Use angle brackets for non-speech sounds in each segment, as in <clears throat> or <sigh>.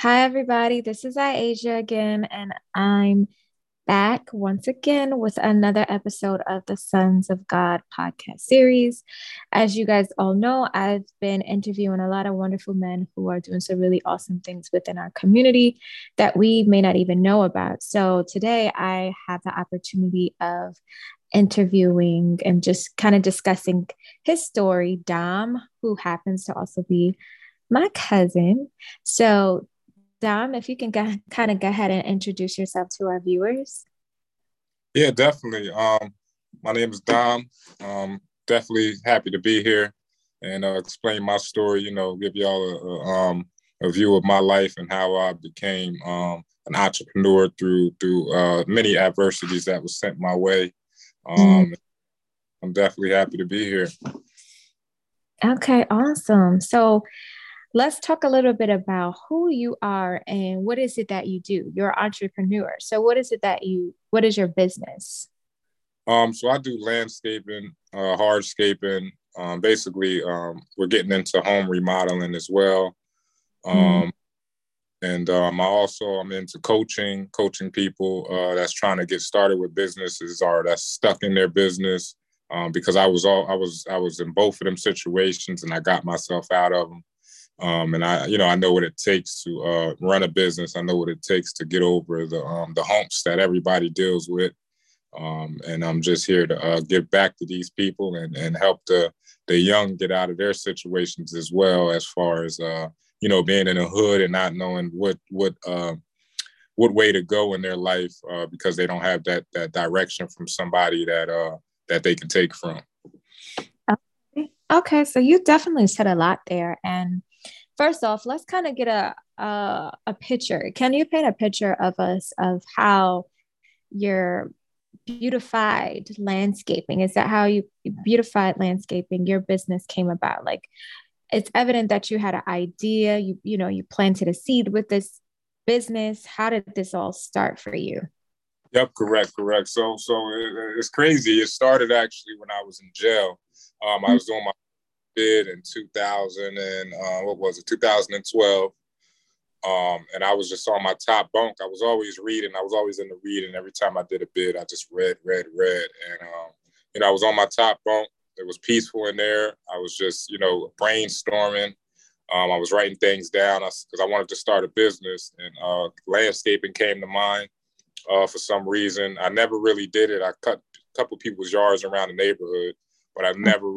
Hi, everybody. This is Asia again, and I'm back once again with another episode of the Sons of God podcast series. As you guys all know, I've been interviewing a lot of wonderful men who are doing some really awesome things within our community that we may not even know about. So today I have the opportunity of interviewing and just kind of discussing his story, Dom, who happens to also be my cousin. So, Dom, if you can go, <laughs> kind of go ahead and introduce yourself to our viewers. Yeah, definitely. Um, my name is Dom. Um, definitely happy to be here and uh, explain my story. You know, give y'all a, a, um, a view of my life and how I became um, an entrepreneur through through uh, many adversities that was sent my way. Um, mm. I'm definitely happy to be here. Okay, awesome. So let's talk a little bit about who you are and what is it that you do? You're an entrepreneur. So what is it that you what is your business? Um so i do landscaping uh hardscaping um basically um we're getting into home remodeling as well. Um mm. and um i also i'm into coaching coaching people uh that's trying to get started with businesses or that's stuck in their business. Um, because I was all I was I was in both of them situations and I got myself out of them. Um, and I, you know, I know what it takes to uh, run a business. I know what it takes to get over the um, the humps that everybody deals with. Um, and I'm just here to uh, give back to these people and, and help the the young get out of their situations as well. As far as uh, you know, being in a hood and not knowing what what uh, what way to go in their life uh, because they don't have that that direction from somebody that uh, that they can take from. Okay. okay, so you definitely said a lot there, and first off, let's kind of get a, a a picture. Can you paint a picture of us of how your beautified landscaping is that how you beautified landscaping your business came about? Like, it's evident that you had an idea. You you know you planted a seed with this business. How did this all start for you? Yep, correct, correct. So, so it, it's crazy. It started actually when I was in jail. Um, I was doing my bid in 2000 and uh, what was it 2012 um, and I was just on my top bunk. I was always reading. I was always in the reading. Every time I did a bid, I just read, read, read. And um, you know, I was on my top bunk. It was peaceful in there. I was just, you know, brainstorming. Um, I was writing things down because I, I, wanted to start a business, and uh, landscaping came to mind uh, for some reason. I never really did it. I cut a couple people's yards around the neighborhood, but I never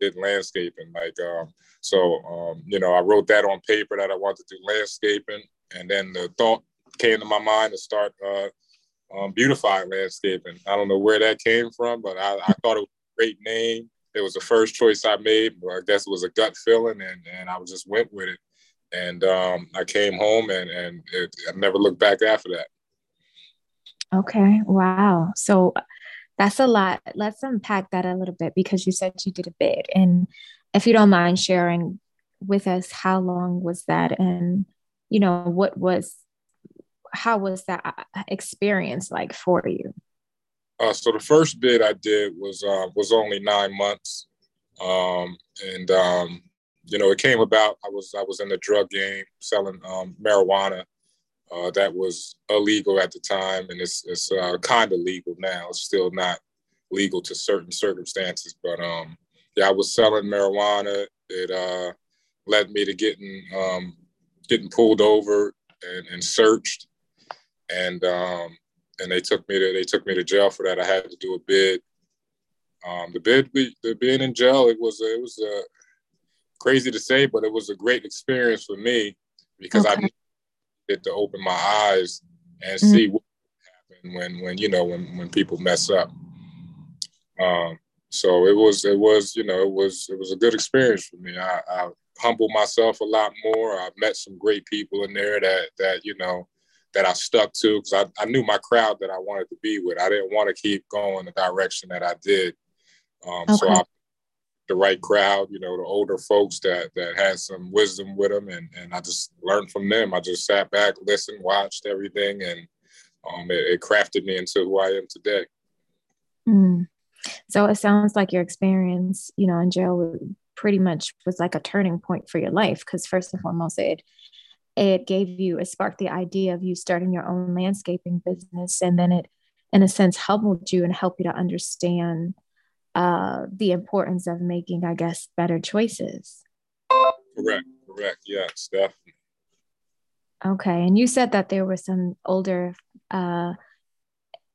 did landscaping. Like, um, so, um, you know, I wrote that on paper that I wanted to do landscaping. And then the thought came to my mind to start uh, um, beautifying landscaping. I don't know where that came from, but I, I thought it was a great name. It was the first choice I made. I guess it was a gut feeling, and, and I just went with it. And um, I came home, and, and it, I never looked back after that. Okay. Wow. So that's a lot. Let's unpack that a little bit because you said you did a bid. And if you don't mind sharing with us, how long was that? And, you know, what was, how was that uh, experience like for you? Uh, so the first bid I did was uh, was only nine months, um, and um, you know it came about. I was I was in the drug game selling um, marijuana, uh, that was illegal at the time, and it's it's uh, kind of legal now. It's still not legal to certain circumstances, but um, yeah, I was selling marijuana. It uh, led me to getting um, getting pulled over and, and searched, and um, and they took me to they took me to jail for that. I had to do a bid. Um, the bid, the being in jail, it was it was uh, crazy to say, but it was a great experience for me because okay. I get to open my eyes and mm-hmm. see what happen when when you know when when people mess up. Um, so it was it was you know it was it was a good experience for me. I, I humbled myself a lot more. I met some great people in there that that you know that I stuck to because I, I knew my crowd that I wanted to be with. I didn't want to keep going the direction that I did. Um, okay. So I the right crowd, you know, the older folks that that had some wisdom with them, and and I just learned from them. I just sat back, listened, watched everything, and um, it, it crafted me into who I am today. Mm. So it sounds like your experience, you know, in jail pretty much was like a turning point for your life because first and foremost, it it gave you it sparked the idea of you starting your own landscaping business and then it in a sense humbled you and helped you to understand uh, the importance of making i guess better choices. Correct correct. Yes definitely. Okay and you said that there were some older uh,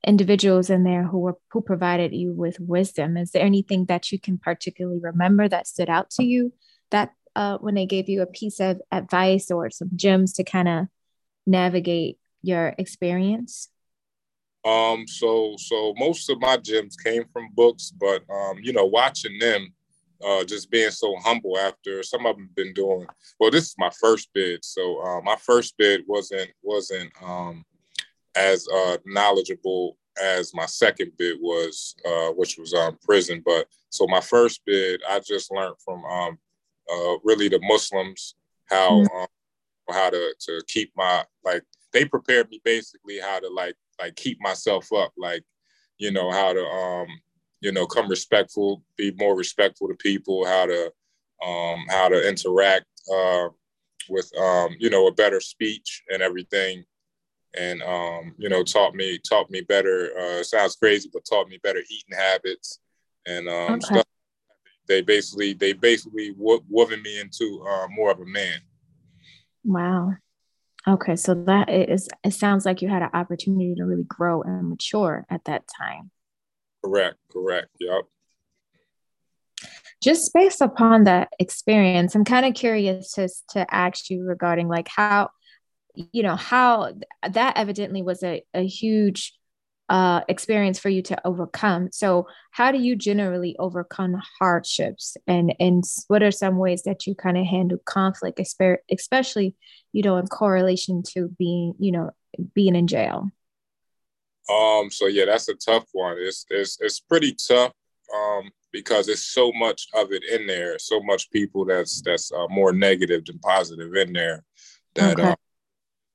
individuals in there who were who provided you with wisdom. Is there anything that you can particularly remember that stood out to you that uh, when they gave you a piece of advice or some gems to kind of navigate your experience? Um, so so most of my gems came from books, but um, you know, watching them, uh, just being so humble after some of them been doing. Well, this is my first bid, so uh, my first bid wasn't wasn't um, as uh, knowledgeable as my second bid was, uh, which was um, prison. But so my first bid, I just learned from um, uh, really the Muslims how mm-hmm. um, how to to keep my like they prepared me basically how to like like keep myself up like you know how to um you know come respectful be more respectful to people how to um how to interact uh with um you know a better speech and everything and um you know taught me taught me better uh sounds crazy but taught me better eating habits and um okay. stuff they basically they basically wo- woven me into uh, more of a man. Wow. Okay, so that is it sounds like you had an opportunity to really grow and mature at that time. Correct, correct. Yep. Just based upon that experience, I'm kind of curious to to ask you regarding like how you know how that evidently was a, a huge uh, experience for you to overcome. So, how do you generally overcome hardships, and and what are some ways that you kind of handle conflict, especially you know in correlation to being you know being in jail? Um. So yeah, that's a tough one. It's it's it's pretty tough. Um. Because there's so much of it in there, so much people that's that's uh, more negative than positive in there. That okay. uh,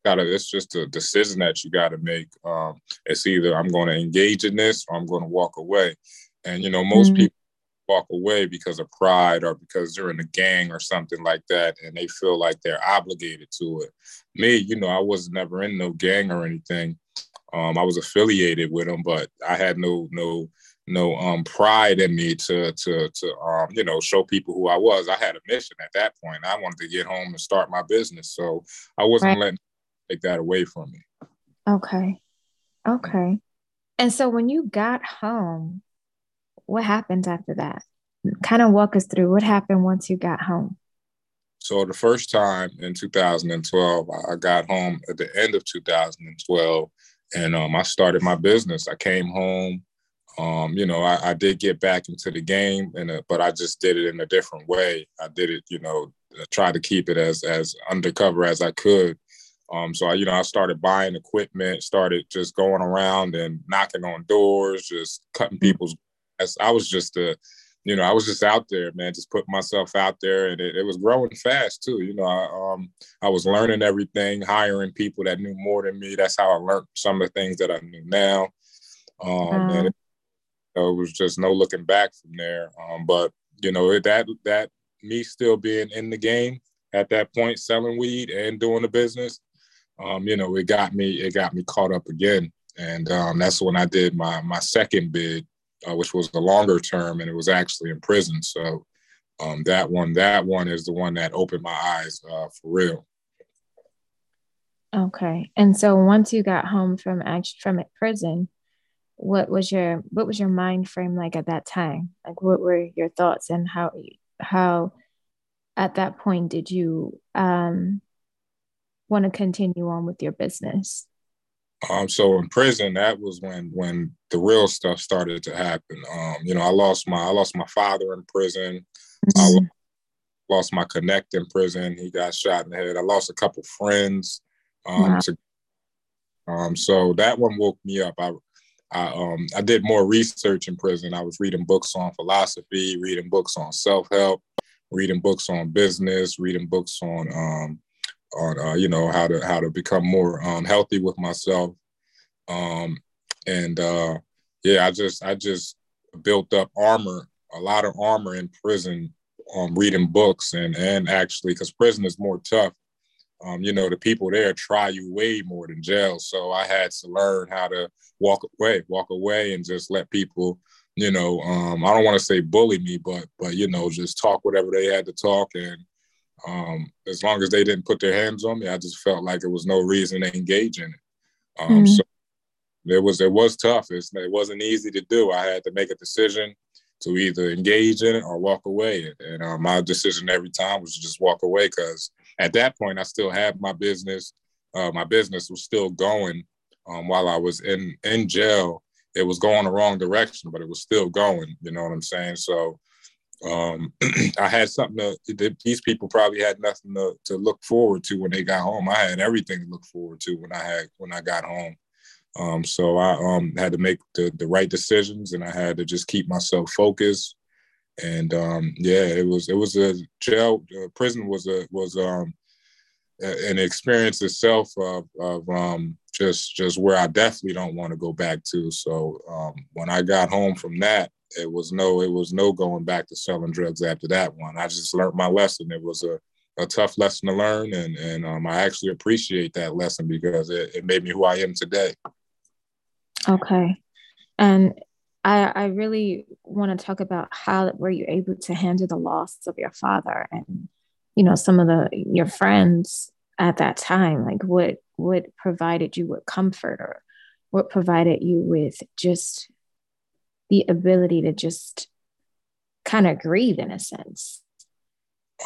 gotta it's just a decision that you gotta make um it's either i'm going to engage in this or i'm going to walk away and you know most mm-hmm. people walk away because of pride or because they're in a gang or something like that and they feel like they're obligated to it me you know i was never in no gang or anything um i was affiliated with them but i had no no no um pride in me to to to um you know show people who I was. I had a mission at that point. I wanted to get home and start my business, so I wasn't right. letting take that away from me. Okay. Okay. And so when you got home, what happened after that? Kind of walk us through what happened once you got home. So the first time in 2012, I got home at the end of 2012, and um, I started my business. I came home. Um, you know, I, I, did get back into the game, and but I just did it in a different way. I did it, you know, try to keep it as as undercover as I could. Um, so I, you know, I started buying equipment, started just going around and knocking on doors, just cutting mm-hmm. people's. I was just a, you know, I was just out there, man, just putting myself out there, and it, it was growing fast too. You know, I, um, I was learning everything, hiring people that knew more than me. That's how I learned some of the things that I knew now. Um, And it, it, was just no looking back from there. Um, but you know, that that me still being in the game at that point, selling weed and doing the business, um, you know, it got me it got me caught up again, and um, that's when I did my my second bid, uh, which was the longer term, and it was actually in prison. So um, that one that one is the one that opened my eyes uh, for real. Okay, and so once you got home from from prison, what was your what was your mind frame like at that time? Like, what were your thoughts, and how how at that point did you um want to continue on with your business? Um, so in prison, that was when when the real stuff started to happen. Um, you know, I lost my I lost my father in prison. Mm-hmm. I lost my connect in prison. He got shot in the head. I lost a couple friends. Um, wow. to, um, so that one woke me up. I I um I did more research in prison. I was reading books on philosophy, reading books on self help, reading books on business, reading books on um on uh, you know how to how to become more um, healthy with myself um, and uh, yeah i just i just built up armor a lot of armor in prison um, reading books and and actually because prison is more tough um, you know, the people there try you way more than jail. So I had to learn how to walk away, walk away, and just let people, you know, um, I don't want to say bully me, but but you know, just talk whatever they had to talk, and um, as long as they didn't put their hands on me, I just felt like it was no reason to engage in it. Um, mm-hmm. So it was it was tough. It's, it wasn't easy to do. I had to make a decision to either engage in it or walk away. And uh, my decision every time was to just walk away because at that point I still had my business. Uh, my business was still going um, while I was in in jail. It was going the wrong direction, but it was still going. You know what I'm saying? So um, <clears throat> I had something to. These people probably had nothing to, to look forward to when they got home. I had everything to look forward to when I had when I got home. Um, so I um, had to make the, the right decisions, and I had to just keep myself focused. And um, yeah, it was it was a jail uh, prison was a was um, an experience itself of, of um, just just where I definitely don't want to go back to. So when I got home from that, it was no it was no going back to selling drugs after that one. I just learned my lesson. It was a a tough lesson to learn, and and um, I actually appreciate that lesson because it, it made me who I am today. Okay. And I, I really want to talk about how were you able to handle the loss of your father and you know some of the your friends at that time like what what provided you with comfort or what provided you with just the ability to just kind of grieve in a sense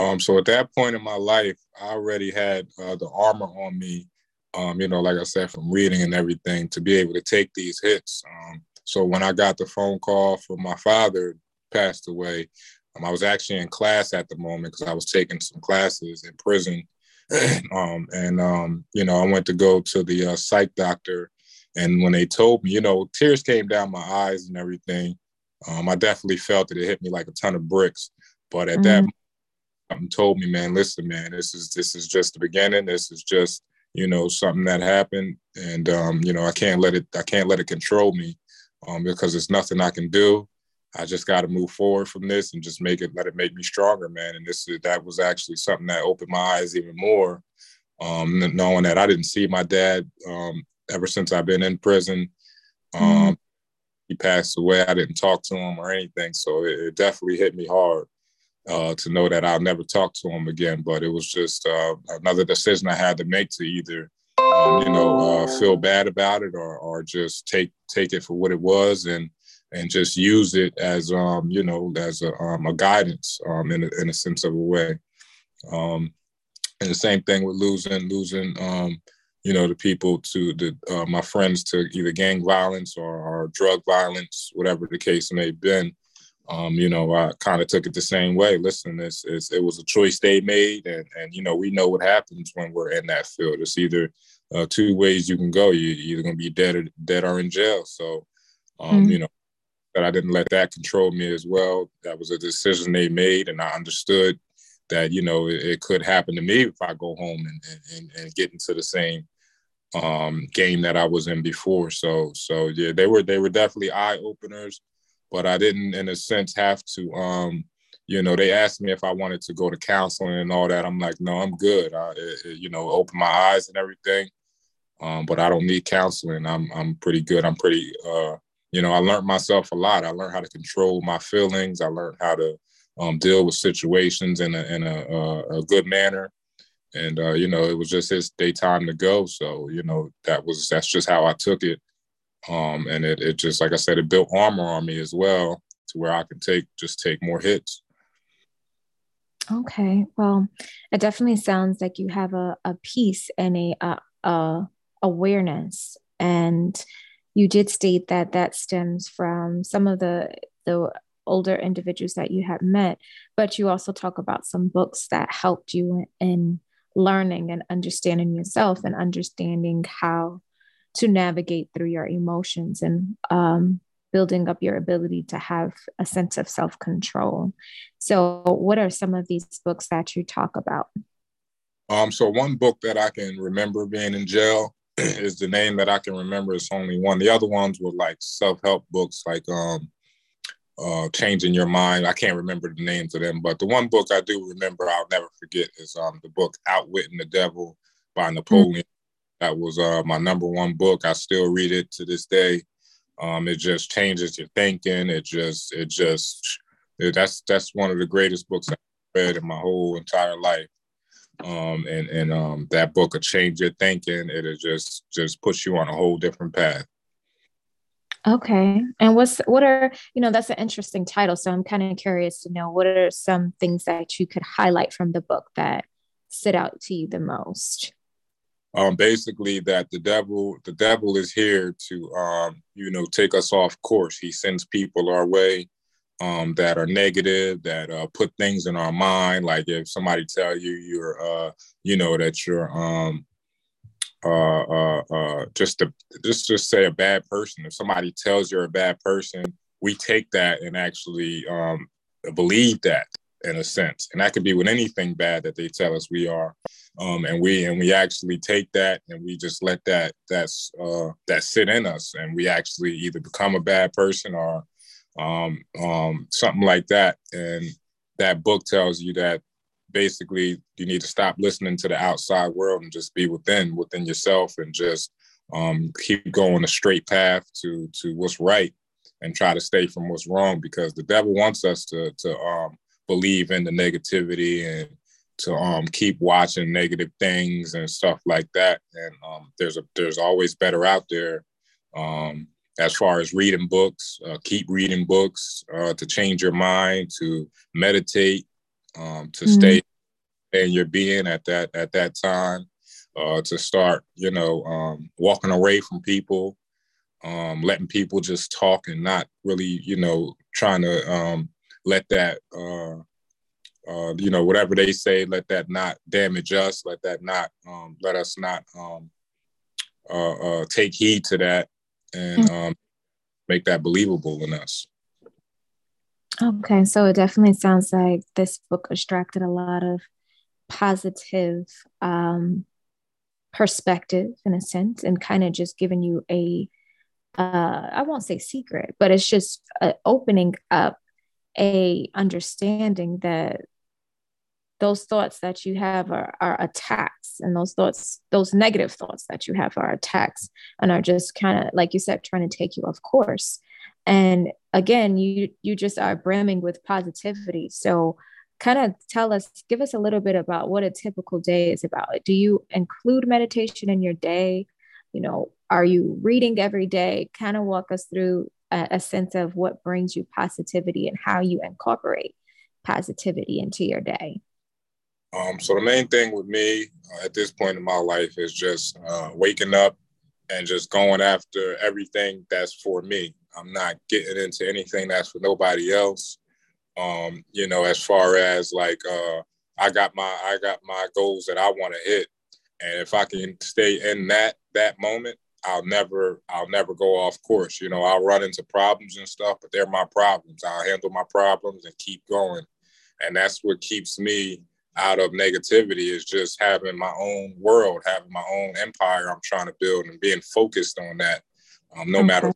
um so at that point in my life i already had uh, the armor on me um, you know, like I said, from reading and everything to be able to take these hits. Um, so when I got the phone call from my father passed away, um, I was actually in class at the moment because I was taking some classes in prison. <clears throat> um, and, um, you know, I went to go to the uh, psych doctor. And when they told me, you know, tears came down my eyes and everything. Um, I definitely felt that it hit me like a ton of bricks. But at mm. that moment, told me, man, listen, man, this is this is just the beginning. This is just you know, something that happened, and um, you know, I can't let it, I can't let it control me, um, because there's nothing I can do. I just got to move forward from this and just make it, let it make me stronger, man. And this, that was actually something that opened my eyes even more, um, knowing that I didn't see my dad um, ever since I've been in prison. Um, mm-hmm. He passed away. I didn't talk to him or anything, so it, it definitely hit me hard uh, to know that I'll never talk to him again. But it was just uh, another decision I had to make to either, um, you know, uh, feel bad about it or, or just take take it for what it was and and just use it as um, you know as a, um, a guidance um, in a, in a sense of a way. Um, and the same thing with losing losing um, you know the people to the uh, my friends to either gang violence or, or drug violence, whatever the case may have been um, you know, I kind of took it the same way. Listen, it's, it's, it was a choice they made, and and you know, we know what happens when we're in that field. It's either uh, two ways you can go. You, are either gonna be dead or dead or in jail. So, um, mm-hmm. you know, that I didn't let that control me as well. That was a decision they made, and I understood that you know it, it could happen to me if I go home and and, and get into the same um, game that I was in before. So so yeah, they were they were definitely eye openers but I didn't, in a sense, have to. Um, you know, they asked me if I wanted to go to counseling and all that. I'm like, no, I'm good. I, it, you know, open my eyes and everything. Um, but I don't need counseling. I'm I'm pretty good. I'm pretty. Uh, you know, I learned myself a lot. I learned how to control my feelings. I learned how to um, deal with situations in a in a, a, a good manner. And uh, you know, it was just his daytime to go. So you know, that was that's just how I took it. Um, and it, it just, like I said, it built armor on me as well to where I could take, just take more hits. Okay. Well, it definitely sounds like you have a, a peace and a, a awareness. And you did state that that stems from some of the, the older individuals that you had met, but you also talk about some books that helped you in learning and understanding yourself and understanding how to navigate through your emotions and um, building up your ability to have a sense of self control. So, what are some of these books that you talk about? Um, so one book that I can remember being in jail <clears throat> is the name that I can remember. It's only one. The other ones were like self help books, like um, uh, Changing Your Mind. I can't remember the names of them, but the one book I do remember, I'll never forget, is um, the book Outwitting the Devil by Napoleon. Mm-hmm. That was uh, my number one book. I still read it to this day. Um, it just changes your thinking. It just, it just, it, that's that's one of the greatest books I've read in my whole entire life. Um, and and um, that book will change your thinking. It'll just just push you on a whole different path. Okay. And what's what are, you know, that's an interesting title. So I'm kind of curious to know what are some things that you could highlight from the book that stood out to you the most? Um, basically that the devil, the devil is here to um, you know, take us off course. He sends people our way um, that are negative, that uh, put things in our mind. Like if somebody tell you you're, uh, you know, that you're um, uh, uh, uh, just to just just say a bad person. If somebody tells you're a bad person, we take that and actually um, believe that in a sense, and that could be with anything bad that they tell us we are, um, and we and we actually take that and we just let that that's uh, that sit in us, and we actually either become a bad person or um, um, something like that. And that book tells you that basically you need to stop listening to the outside world and just be within within yourself and just um, keep going a straight path to to what's right and try to stay from what's wrong because the devil wants us to to um, believe in the negativity and to um, keep watching negative things and stuff like that. And um, there's a there's always better out there um, as far as reading books uh, keep reading books uh, to change your mind to meditate um, to mm-hmm. stay in your being at that at that time, uh, to start, you know, um, walking away from people, um, letting people just talk and not really, you know, trying to um, let that, uh, uh, you know, whatever they say, let that not damage us, let that not, um, let us not um, uh, uh, take heed to that and mm-hmm. um, make that believable in us. Okay, so it definitely sounds like this book extracted a lot of positive um, perspective in a sense and kind of just giving you a uh, I won't say secret, but it's just uh, opening up a understanding that those thoughts that you have are, are attacks and those thoughts those negative thoughts that you have are attacks and are just kind of like you said trying to take you off course and again you you just are brimming with positivity. So kind of tell us give us a little bit about what a typical day is about. Do you include meditation in your day? You know are you reading every day? Kind of walk us through a, a sense of what brings you positivity and how you incorporate positivity into your day. Um, so the main thing with me uh, at this point in my life is just uh, waking up and just going after everything that's for me. I'm not getting into anything that's for nobody else. Um, you know, as far as like uh, I got my I got my goals that I want to hit, and if I can stay in that that moment, I'll never I'll never go off course. You know, I'll run into problems and stuff, but they're my problems. I'll handle my problems and keep going, and that's what keeps me out of negativity. Is just having my own world, having my own empire I'm trying to build, and being focused on that, um, no okay. matter,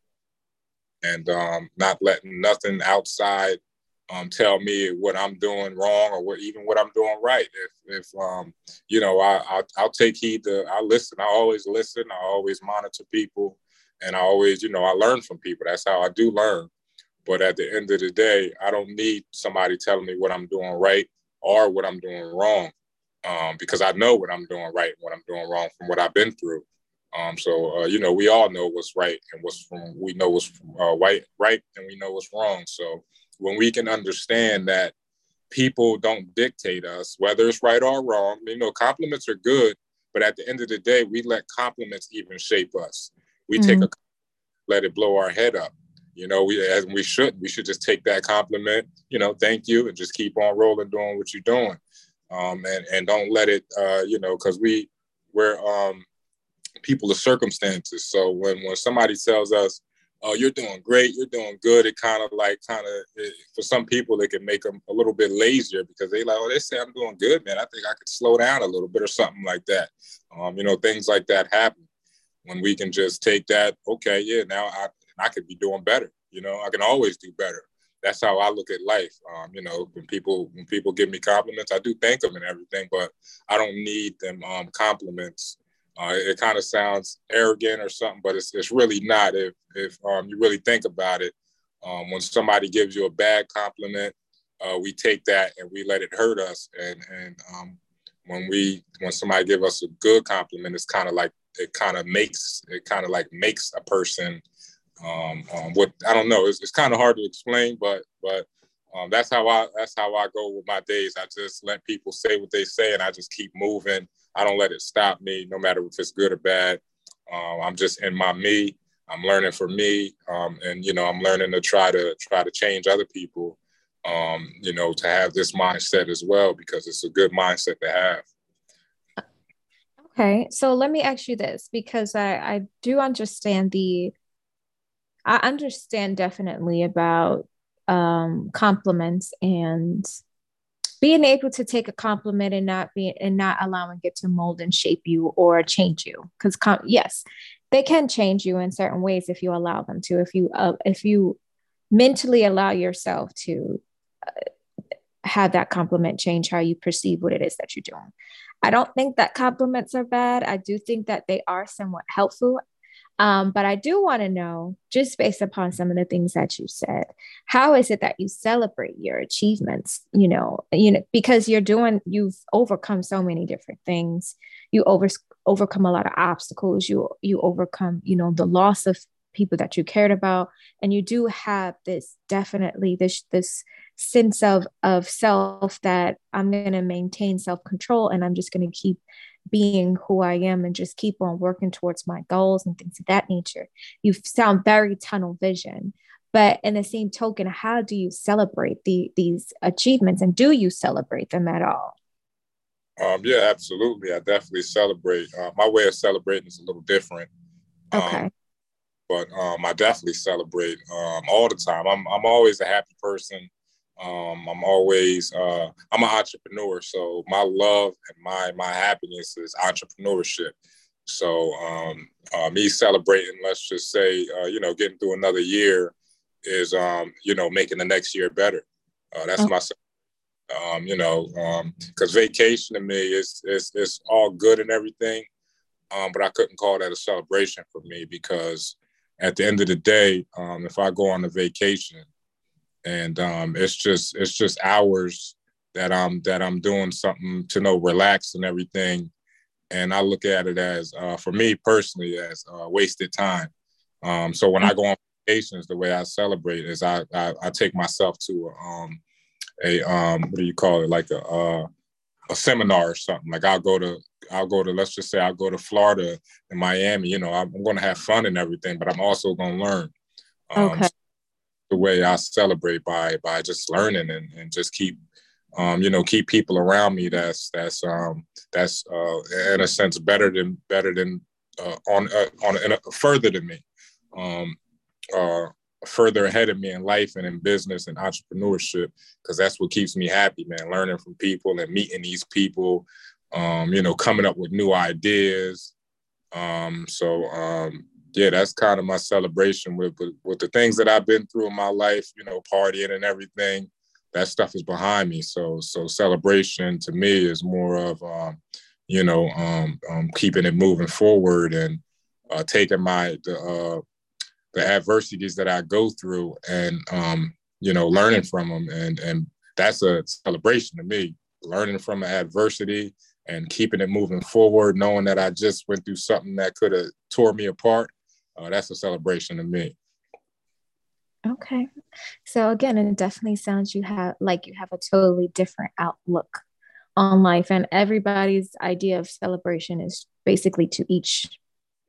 and um, not letting nothing outside um, tell me what I'm doing wrong or what even what I'm doing right. If if um, you know, I I'll, I'll take heed to I listen. I always listen. I always monitor people, and I always you know I learn from people. That's how I do learn. But at the end of the day, I don't need somebody telling me what I'm doing right or what I'm doing wrong, um, because I know what I'm doing right and what I'm doing wrong from what I've been through. Um, so uh, you know, we all know what's right and what's from. We know what's uh, right, right, and we know what's wrong. So when we can understand that people don't dictate us, whether it's right or wrong. You know, compliments are good, but at the end of the day, we let compliments even shape us. We mm-hmm. take a let it blow our head up. You know, we as we should. We should just take that compliment. You know, thank you, and just keep on rolling, doing what you're doing, um, and and don't let it. Uh, you know, because we we're um, people of circumstances. So when when somebody tells us, oh, you're doing great, you're doing good. It kind of like kind of for some people it can make them a little bit lazier because they like, oh, they say I'm doing good, man. I think I could slow down a little bit or something like that. Um, you know, things like that happen when we can just take that. Okay, yeah, now I I could be doing better. You know, I can always do better. that's how I look at life. Um, you know, when people when people give me compliments, I do thank them and everything, but I don't need them um, compliments. Uh, it kind of sounds arrogant or something, but it's it's really not. If if um, you really think about it, um, when somebody gives you a bad compliment, uh, we take that and we let it hurt us. And and um, when we when somebody give us a good compliment, it's kind of like it kind of makes it kind of like makes a person um, um, what I don't know. It's, it's kind of hard to explain, but but um, that's how I that's how I go with my days. I just let people say what they say, and I just keep moving. I don't let it stop me, no matter if it's good or bad. Um, I'm just in my me. I'm learning for me, um, and you know, I'm learning to try to try to change other people. Um, you know, to have this mindset as well because it's a good mindset to have. Okay, so let me ask you this because I I do understand the I understand definitely about um, compliments and being able to take a compliment and not be and not allowing it to mold and shape you or change you. Because com- yes they can change you in certain ways if you allow them to if you uh, if you mentally allow yourself to uh, have that compliment change how you perceive what it is that you're doing. I don't think that compliments are bad. I do think that they are somewhat helpful um, but I do want to know, just based upon some of the things that you said, how is it that you celebrate your achievements? You know, you know, because you're doing, you've overcome so many different things. You over overcome a lot of obstacles. You you overcome, you know, the loss of people that you cared about, and you do have this definitely this this sense of of self that I'm going to maintain self control, and I'm just going to keep being who I am and just keep on working towards my goals and things of that nature. You sound very tunnel vision. But in the same token, how do you celebrate the, these achievements and do you celebrate them at all? Um, yeah, absolutely. I definitely celebrate. Uh, my way of celebrating is a little different. Um, okay. but um, I definitely celebrate um, all the time. I'm, I'm always a happy person. Um, I'm always uh, I'm an entrepreneur, so my love and my my happiness is entrepreneurship. So um, uh, me celebrating, let's just say, uh, you know, getting through another year is um, you know making the next year better. Uh, that's oh. my um, you know, because um, vacation to me is is is all good and everything, um, but I couldn't call that a celebration for me because at the end of the day, um, if I go on a vacation, and um, it's just it's just hours that I'm that I'm doing something to know relax and everything, and I look at it as uh, for me personally as uh, wasted time. Um, so when I go on vacations, the way I celebrate is I I, I take myself to a, um, a um, what do you call it like a a seminar or something. Like I'll go to I'll go to let's just say I'll go to Florida and Miami. You know I'm, I'm going to have fun and everything, but I'm also going to learn. Um, okay the way I celebrate by by just learning and, and just keep um, you know keep people around me that's that's um, that's uh, in a sense better than better than uh, on uh, on further than me um, uh, further ahead of me in life and in business and entrepreneurship because that's what keeps me happy man learning from people and meeting these people um, you know coming up with new ideas um, so um, yeah, that's kind of my celebration with, with, with the things that I've been through in my life, you know, partying and everything. That stuff is behind me. So so celebration to me is more of um, you know um, um, keeping it moving forward and uh, taking my the uh, the adversities that I go through and um, you know learning from them and and that's a celebration to me. Learning from adversity and keeping it moving forward, knowing that I just went through something that could have tore me apart uh, that's a celebration to me. Okay. So again, it definitely sounds you have like you have a totally different outlook on life and everybody's idea of celebration is basically to each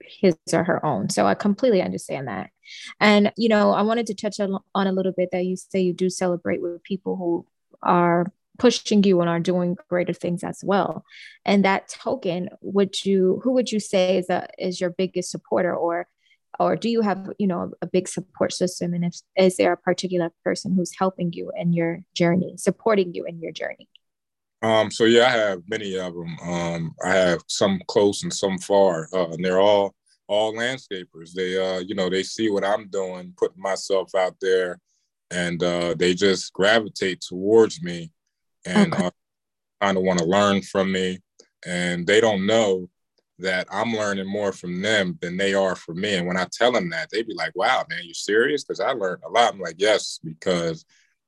his or her own. So I completely understand that. And you know, I wanted to touch on, on a little bit that you say you do celebrate with people who are pushing you and are doing greater things as well. And that token, would you who would you say is a is your biggest supporter or or do you have you know a big support system and if is there a particular person who's helping you in your journey supporting you in your journey um so yeah i have many of them um i have some close and some far uh, and they're all all landscapers they uh you know they see what i'm doing putting myself out there and uh, they just gravitate towards me and okay. uh, kind of want to learn from me. And they don't know that I'm learning more from them than they are from me. And when I tell them that, they be like, wow, man, you serious? Because I learned a lot. I'm like, yes, because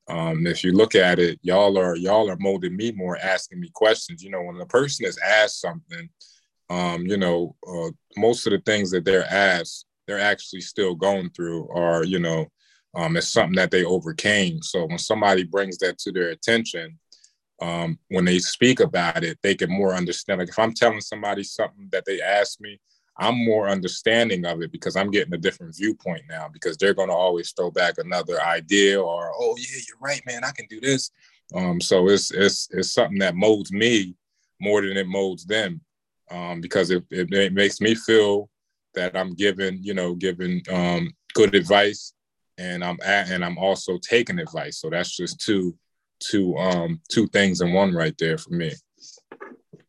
um, if you look at it, y'all are y'all are molding me more, asking me questions. You know, when the person is asked something, um, you know, uh, most of the things that they're asked, they're actually still going through, or you know, um, it's something that they overcame. So when somebody brings that to their attention, um, when they speak about it, they can more understand. Like if I'm telling somebody something that they ask me, I'm more understanding of it because I'm getting a different viewpoint now because they're going to always throw back another idea or, oh yeah, you're right, man, I can do this. Um, so it's it's it's something that molds me more than it molds them um, because it, it, it makes me feel that I'm giving you know giving um, good advice and I'm at, and I'm also taking advice. So that's just two two um two things in one right there for me.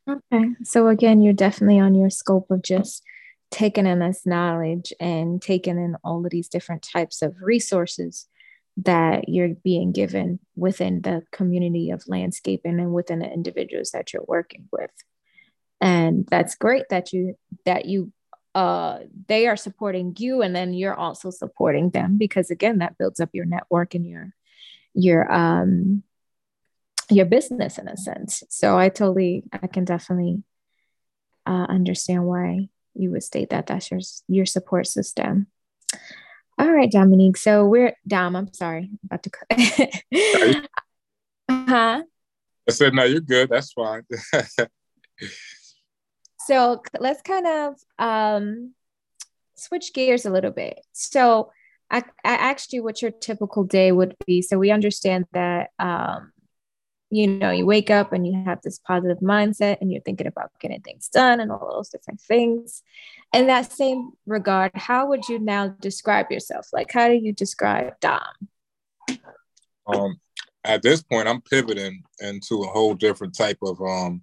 Okay. So again, you're definitely on your scope of just taking in this knowledge and taking in all of these different types of resources that you're being given within the community of landscaping and within the individuals that you're working with and that's great that you that you uh they are supporting you and then you're also supporting them because again that builds up your network and your your um your business in a sense. So I totally, I can definitely uh, understand why you would state that that's your your support system. All right, Dominique. So we're Dom. I'm sorry, I'm about to. <laughs> huh. I said, no, you're good. That's fine. <laughs> so let's kind of um, switch gears a little bit. So I, I asked you what your typical day would be. So we understand that um, you know, you wake up and you have this positive mindset and you're thinking about getting things done and all those different things. In that same regard, how would you now describe yourself? Like, how do you describe Dom? Um, at this point, I'm pivoting into a whole different type of um,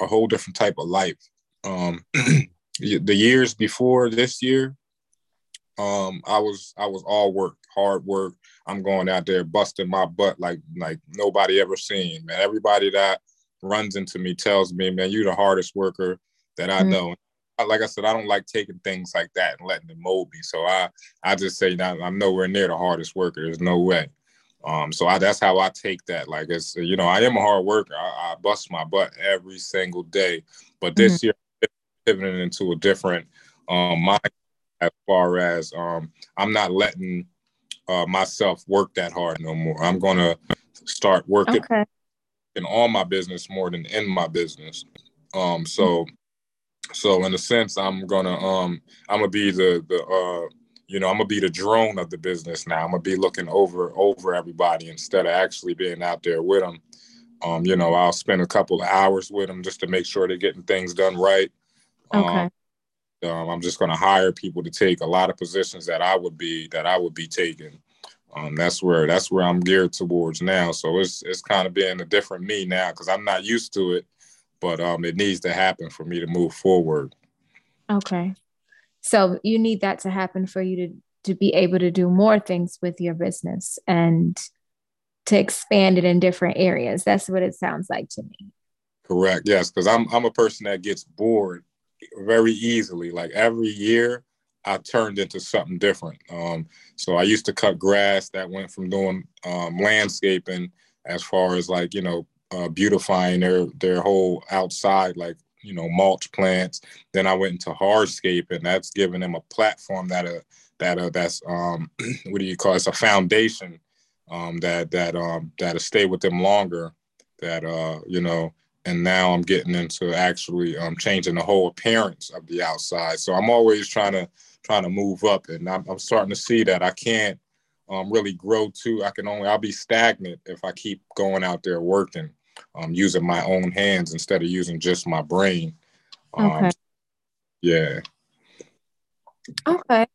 a whole different type of life. Um, <clears throat> the years before this year, um, I was I was all work, hard work, I'm going out there busting my butt like like nobody ever seen, man. Everybody that runs into me tells me, man, you're the hardest worker that I mm-hmm. know. Like I said, I don't like taking things like that and letting them mold me. So I I just say that I'm nowhere near the hardest worker. There's no way. Um, so I, that's how I take that. Like it's you know I am a hard worker. I, I bust my butt every single day. But this mm-hmm. year, pivoting into a different um, mind as far as um, I'm not letting uh, myself work that hard no more. I'm gonna start working okay. in all my business more than in my business. Um, so, so in a sense, I'm gonna um, I'm gonna be the the uh, you know I'm gonna be the drone of the business now. I'm gonna be looking over over everybody instead of actually being out there with them. Um, you know, I'll spend a couple of hours with them just to make sure they're getting things done right. Okay. Um, um, I'm just going to hire people to take a lot of positions that I would be that I would be taking. Um, that's where that's where I'm geared towards now. So it's it's kind of being a different me now because I'm not used to it, but um, it needs to happen for me to move forward. Okay, so you need that to happen for you to to be able to do more things with your business and to expand it in different areas. That's what it sounds like to me. Correct. Yes, because I'm I'm a person that gets bored very easily. Like every year, I turned into something different. Um, so I used to cut grass. That went from doing um, landscaping, as far as like you know, uh, beautifying their their whole outside, like you know, mulch plants. Then I went into hardscaping. That's giving them a platform that uh, that uh, that's um, <clears throat> what do you call it? It's a foundation um, that that um, that'll stay with them longer. That uh, you know, and now I'm getting into actually um, changing the whole appearance of the outside. So I'm always trying to trying to move up, and I'm, I'm starting to see that I can't um, really grow too. I can only I'll be stagnant if I keep going out there working, um, using my own hands instead of using just my brain. Um, okay. Yeah. Okay.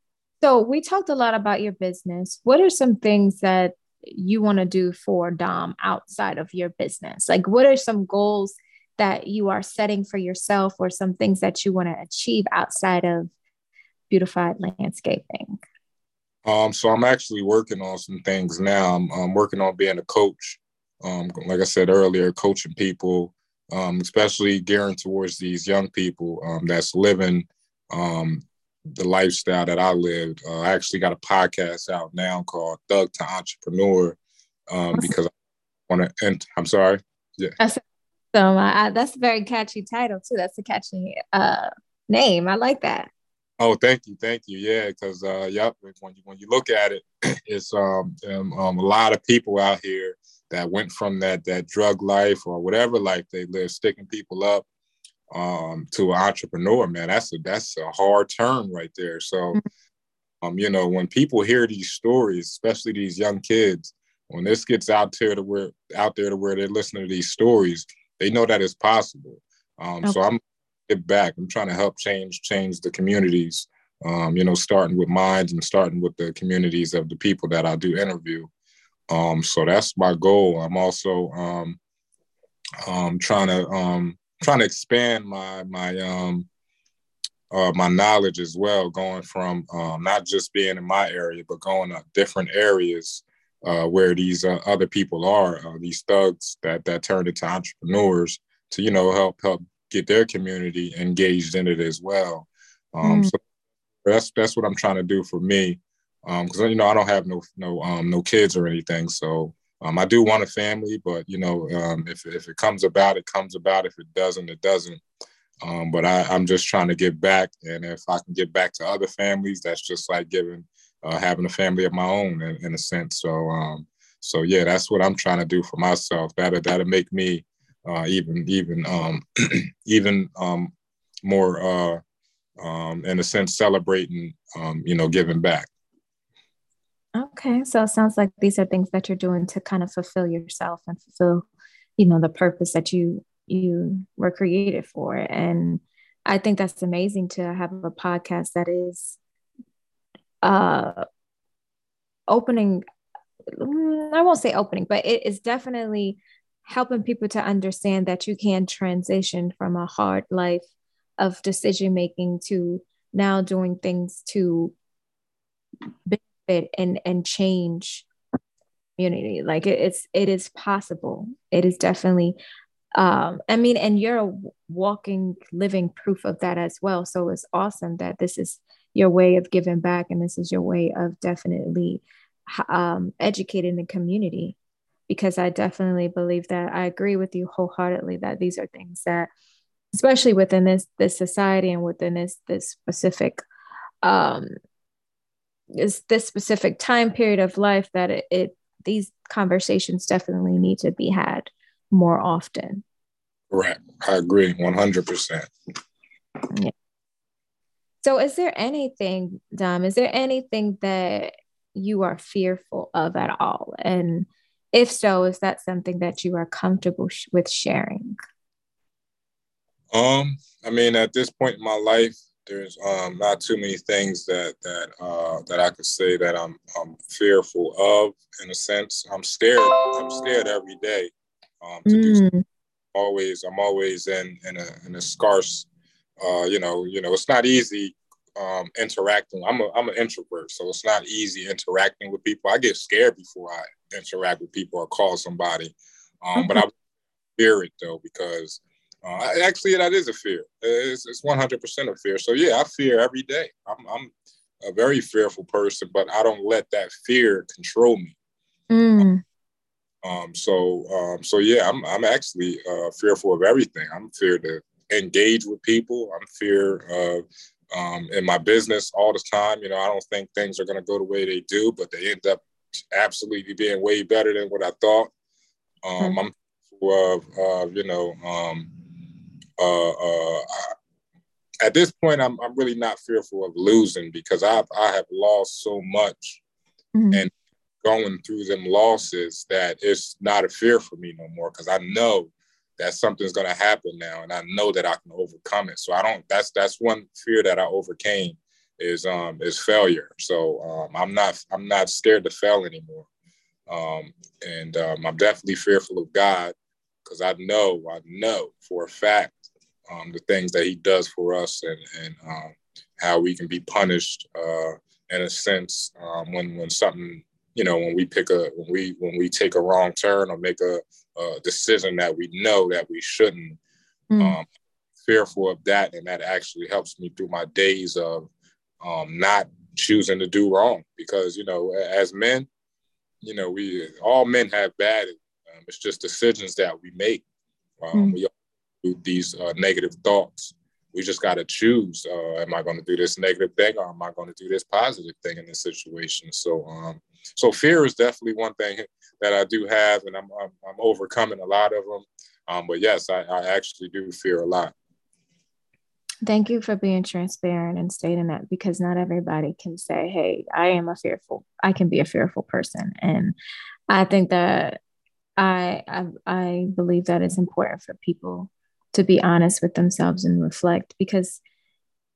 So we talked a lot about your business. What are some things that you want to do for Dom outside of your business? Like, what are some goals that you are setting for yourself, or some things that you want to achieve outside of beautified landscaping? Um, so I'm actually working on some things now. I'm, I'm working on being a coach. Um, like I said earlier, coaching people, um, especially gearing towards these young people um, that's living um, the lifestyle that I lived. Uh, I actually got a podcast out now called Thug to Entrepreneur um, because I want to. And I'm sorry. Yeah. That's, so uh, that's a very catchy title too. That's a catchy uh, name. I like that. Oh, thank you, thank you. Yeah, because uh, yep, when you when you look at it, <clears throat> it's um, um, um, a lot of people out here that went from that that drug life or whatever life they live, sticking people up, um, to an entrepreneur. Man, that's a that's a hard turn right there. So, mm-hmm. um, you know, when people hear these stories, especially these young kids, when this gets out there to where out there to where they're listening to these stories, they know that it's possible. Um, okay. So I'm get back. I'm trying to help change change the communities. Um, you know, starting with minds and starting with the communities of the people that I do interview. Um, so that's my goal. I'm also um, um, trying to um, trying to expand my my um, uh, my knowledge as well, going from um, not just being in my area, but going to different areas uh, where these uh, other people are, uh, these thugs that that turned into entrepreneurs to you know help help get their community engaged in it as well. Um, mm. So that's that's what I'm trying to do for me, because um, you know I don't have no no um, no kids or anything. So um, I do want a family, but you know um, if if it comes about, it comes about. If it doesn't, it doesn't. Um, but I, I'm just trying to get back, and if I can get back to other families, that's just like giving uh, having a family of my own in, in a sense. So um, so yeah, that's what I'm trying to do for myself. That'll that'll make me uh, even even um, <clears throat> even um, more uh, in a sense celebrating you know giving back. Okay, so it sounds like these are things that you're doing to kind of fulfill yourself and fulfill you know the purpose that you you were created for. And I think that's amazing to have a podcast that is uh opening I won't say opening, but it is definitely helping people to understand that you can transition from a hard life of decision making to now doing things to benefit and and change community. Like it, it's it is possible. It is definitely um i mean and you're a walking living proof of that as well. So it's awesome that this is your way of giving back and this is your way of definitely um, educating the community. Because I definitely believe that I agree with you wholeheartedly that these are things that, especially within this this society and within this this specific um is this specific time period of life that it, it these conversations definitely need to be had more often. Right. I agree 100%. Yeah. So is there anything, Dom, is there anything that you are fearful of at all? And if so, is that something that you are comfortable sh- with sharing? Um, I mean, at this point in my life, there's um not too many things that that uh that I could say that I'm I'm fearful of in a sense. I'm scared. I'm scared every day. Um, to mm. do always I'm always in in a in a scarce uh you know you know it's not easy um, interacting. I'm a I'm an introvert, so it's not easy interacting with people. I get scared before I interact with people or call somebody, um, but I fear it though because uh, actually that is a fear. It's, it's 100% a fear. So yeah, I fear every day. I'm, I'm a very fearful person, but I don't let that fear control me. Mm. Um, so um, so yeah, I'm I'm actually uh, fearful of everything. I'm fear to engage with people. I'm fear of um, in my business all the time. You know, I don't think things are going to go the way they do, but they end up absolutely being way better than what I thought. Um, mm-hmm. I'm of, uh, you know, um, uh, uh, at this point, I'm, I'm really not fearful of losing because I've, I have lost so much mm-hmm. and going through them losses that it's not a fear for me no more because I know that something's going to happen now and i know that i can overcome it. So i don't that's that's one fear that i overcame is um is failure. So um i'm not i'm not scared to fail anymore. Um and um, i'm definitely fearful of god because i know i know for a fact um the things that he does for us and and um how we can be punished uh in a sense um, when when something you know when we pick a when we when we take a wrong turn or make a, a decision that we know that we shouldn't mm. um, fearful of that and that actually helps me through my days of um, not choosing to do wrong because you know as men you know we all men have bad um, it's just decisions that we make um, mm. we these uh, negative thoughts. We just got to choose uh, am i going to do this negative thing or am i going to do this positive thing in this situation? So um so fear is definitely one thing that i do have and i'm i'm, I'm overcoming a lot of them um but yes I, I actually do fear a lot. Thank you for being transparent and stating that because not everybody can say, Hey, I am a fearful, I can be a fearful person. And I think that I, I, I believe that it's important for people to be honest with themselves and reflect because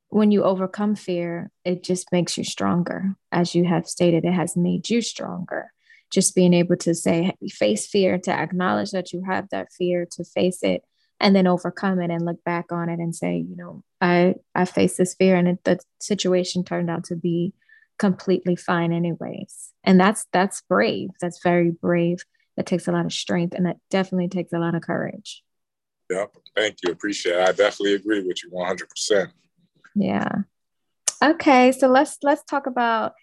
when you overcome fear, it just makes you stronger. As you have stated, it has made you stronger. Just being able to say, face fear, to acknowledge that you have that fear, to face it, and then overcome it and look back on it and say, you know, I I faced this fear and it, the situation turned out to be completely fine anyways. And that's that's brave. That's very brave. That takes a lot of strength and that definitely takes a lot of courage. Yep. Thank you. Appreciate it. I definitely agree with you 100%. Yeah. Okay, so let's let's talk about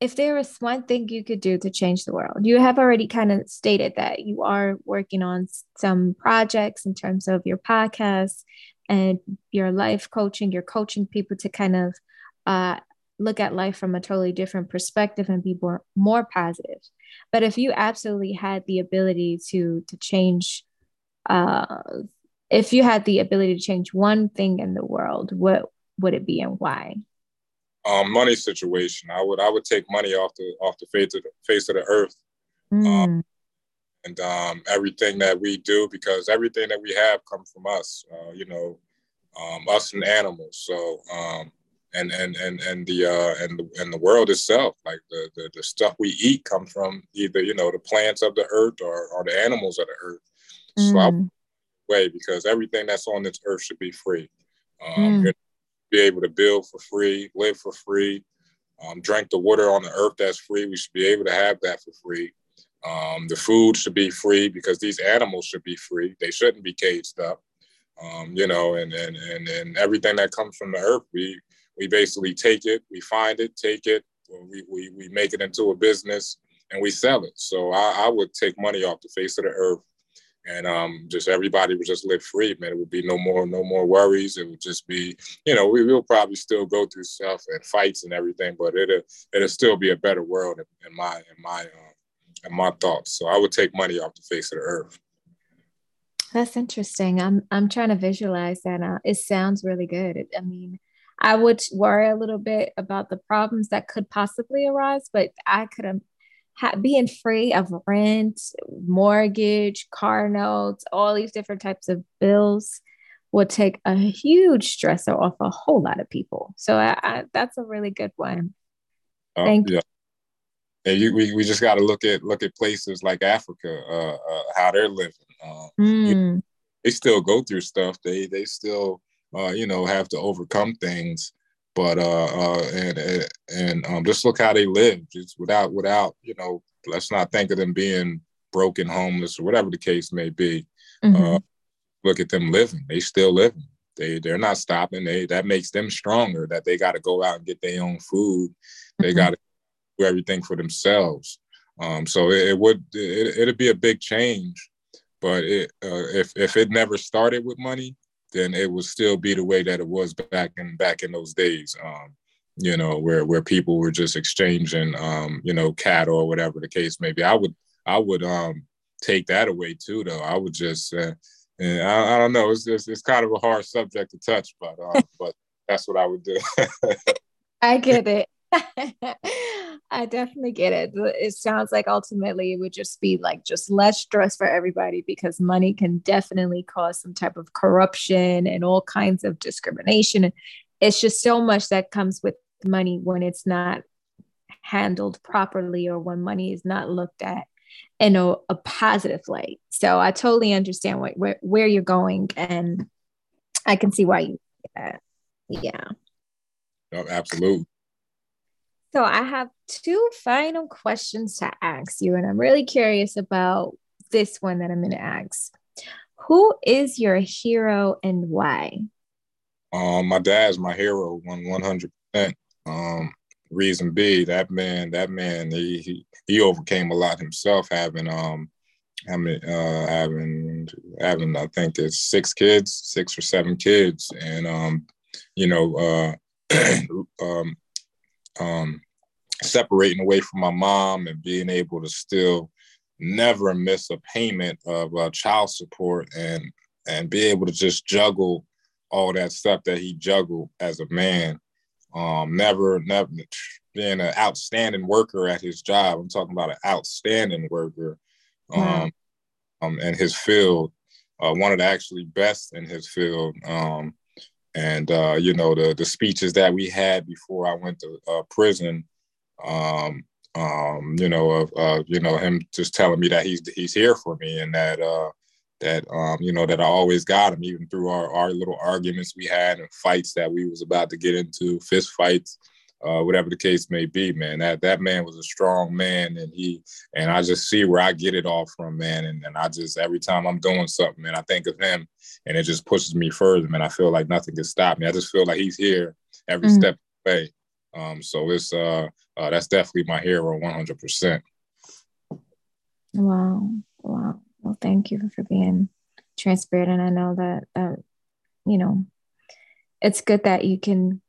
if there is one thing you could do to change the world, you have already kind of stated that you are working on some projects in terms of your podcast and your life coaching. You're coaching people to kind of uh, look at life from a totally different perspective and be more, more positive. But if you absolutely had the ability to to change, uh, if you had the ability to change one thing in the world, what would it be and why? um, money situation. I would I would take money off the off the face of the face of the earth, mm. um, and um, everything that we do because everything that we have comes from us. Uh, you know, um, us and animals. So um, and and and and the uh, and the, and the world itself, like the, the the stuff we eat, comes from either you know the plants of the earth or or the animals of the earth. Mm. So I mm. Way because everything that's on this earth should be free. Um, mm be able to build for free, live for free, um, drink the water on the earth that's free. We should be able to have that for free. Um, the food should be free because these animals should be free. They shouldn't be caged up. Um, you know, and, and and and everything that comes from the earth, we we basically take it, we find it, take it, we we, we make it into a business and we sell it. So I, I would take money off the face of the earth and um, just everybody would just live free, man. It would be no more, no more worries. It would just be, you know, we will probably still go through stuff and fights and everything, but it'll it'll still be a better world in, my in my um, in my thoughts. So I would take money off the face of the earth. That's interesting. I'm I'm trying to visualize that. Uh, it sounds really good. I mean, I would worry a little bit about the problems that could possibly arise, but I could ha- being free of rent, mortgage, car notes, all these different types of bills will take a huge stressor off a whole lot of people. So I, I, that's a really good one. Uh, Thank yeah. you. And you, we, we just got to look at look at places like Africa, uh, uh, how they're living. Mm. you know, they still go through stuff. They they still uh, you know have to overcome things but uh, uh and and um, just look how they live, just without without you know. Let's not think of them being broken, homeless, or whatever the case may be. Mm-hmm. Uh, look at them living; they still living. They they're not stopping. They that makes them stronger. That they got to go out and get their own food. They mm-hmm. got to do everything for themselves. Um, so it, it would it, it'd be a big change, but it, uh, if if it never started with money, then it would still be the way that it was back in back in those days. Um, you know, where where people were just exchanging, um, you know, cattle or whatever the case may be. I would I would um, take that away too, though. I would just, uh, I, I, don't know. It's just it's kind of a hard subject to touch, but um, <laughs> but that's what I would do. <laughs> I get it. <laughs> I definitely get it. It sounds like ultimately it would just be like just less stress for everybody because money can definitely cause some type of corruption and all kinds of discrimination. It's just so much that comes with money when it's not handled properly or when money is not looked at in a, a positive light. So I totally understand what, where, where you're going and I can see why you uh, Yeah. Oh, absolutely. So I have two final questions to ask you, and I'm really curious about this one that I'm going to ask. Who is your hero and why? Um, my dad's my hero, one one hundred percent. Um, reason B, that man, that man, he, he he overcame a lot himself, having um, having uh, having having I think it's six kids, six or seven kids, and um, you know, uh, <clears throat> um, um, separating away from my mom and being able to still never miss a payment of uh, child support and and be able to just juggle all that stuff that he juggled as a man. Um, never, never being an outstanding worker at his job. I'm talking about an outstanding worker um, um, in his field, uh, one of the actually best in his field. Um, and uh, you know the the speeches that we had before I went to uh, prison. Um, um, you know, of uh, you know him just telling me that he's he's here for me and that uh, that um, you know that I always got him, even through our, our little arguments we had and fights that we was about to get into, fist fights, uh, whatever the case may be. Man, that that man was a strong man, and he and I just see where I get it all from, man. And, and I just every time I'm doing something, man, I think of him, and it just pushes me further, man. I feel like nothing can stop me. I just feel like he's here every mm-hmm. step of the way. Um, so it's uh, uh, that's definitely my hero, 100. percent Wow, wow. Well, thank you for being transparent. And I know that, uh, you know, it's good that you can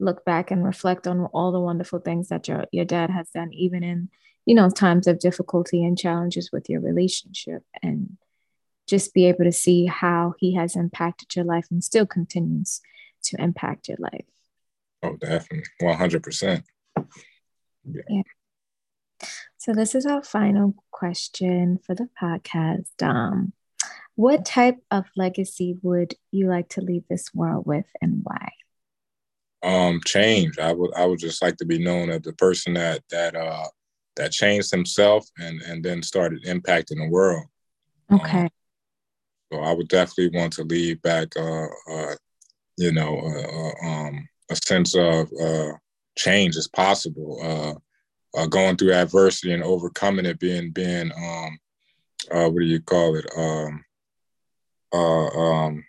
look back and reflect on all the wonderful things that your, your dad has done, even in, you know, times of difficulty and challenges with your relationship and just be able to see how he has impacted your life and still continues to impact your life. Oh, definitely. 100%. Yeah. yeah. So this is our final question for the podcast. Um, what type of legacy would you like to leave this world with, and why? Um, change. I would. I would just like to be known as the person that that uh that changed himself and and then started impacting the world. Okay. Um, so I would definitely want to leave back, uh, uh you know, uh, uh um, a sense of uh, change is possible. Uh, uh, going through adversity and overcoming it, being being um, uh, what do you call it? Um, uh, um,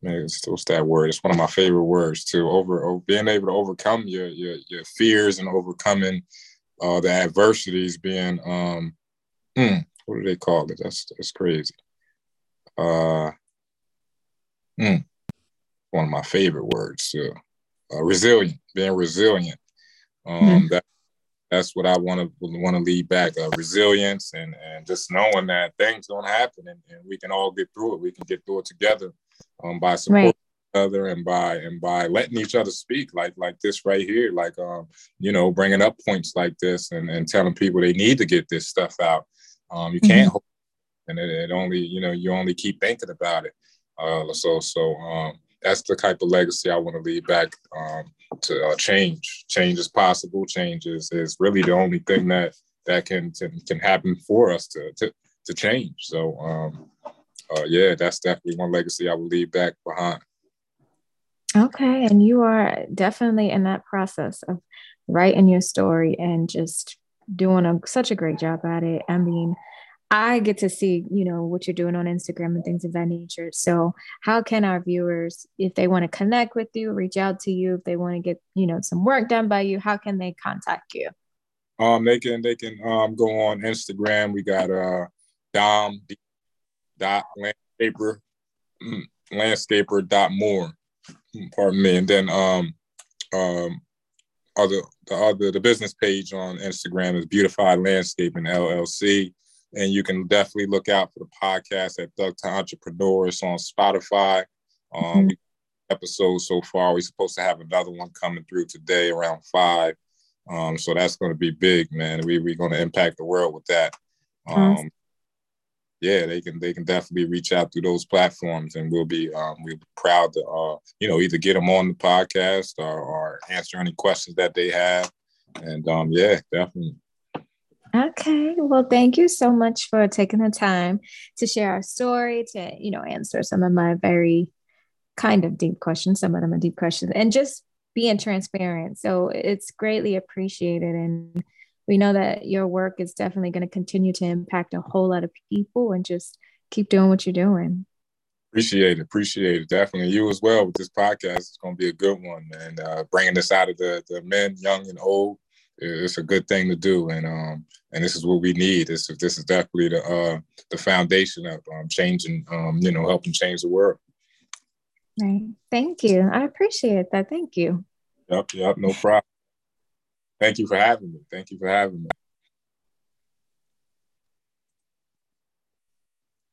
what's that word? It's one of my favorite words to Over, over being able to overcome your your, your fears and overcoming uh, the adversities. Being um, hmm, what do they call it? That's that's crazy. Uh, hmm, one of my favorite words too. Uh, resilient, being resilient. Um, mm-hmm. That that's what I want to want to lead back uh, resilience and and just knowing that things don't happen and, and, we can all get through it. We can get through it together um, by supporting right. each other and by and by letting each other speak like like this right here, like um you know bringing up points like this and, and telling people they need to get this stuff out. Um, you can't mm-hmm. and it, it, only you know you only keep thinking about it. Uh, so so um, that's the type of legacy I want to leave back um, to uh, change. Change is possible. Change is, is really the only thing that that can can, can happen for us to to, to change. So um, uh, yeah, that's definitely one legacy I will leave back behind. Okay, and you are definitely in that process of writing your story and just doing a, such a great job at it. I mean, I get to see, you know, what you're doing on Instagram and things of that nature. So, how can our viewers, if they want to connect with you, reach out to you, if they want to get, you know, some work done by you, how can they contact you? Um, they can they can um go on Instagram. We got uh Dom dot landscaper mm, landscaper dot Moore. Pardon me, and then um um other the other the business page on Instagram is Beautified Landscaping LLC and you can definitely look out for the podcast at Thug to Entrepreneurs on Spotify. Um, mm-hmm. Episodes so far. We're supposed to have another one coming through today around five. Um, so that's going to be big, man. We we're going to impact the world with that. Um, yeah, they can they can definitely reach out through those platforms, and we'll be um, we'll be proud to uh, you know either get them on the podcast or, or answer any questions that they have. And um, yeah, definitely. Okay. Well, thank you so much for taking the time to share our story, to, you know, answer some of my very kind of deep questions. Some of them are deep questions, and just being transparent. So it's greatly appreciated. And we know that your work is definitely going to continue to impact a whole lot of people and just keep doing what you're doing. Appreciate it. Appreciate it. Definitely. You as well with this podcast. It's going to be a good one. And uh, bringing this out of the, the men, young and old, it's a good thing to do. And um, and this is what we need. This, this is definitely the uh, the foundation of um, changing, um, you know, helping change the world. Right. Thank you. I appreciate that. Thank you. Yep. Yep. No problem. Thank you for having me. Thank you for having me.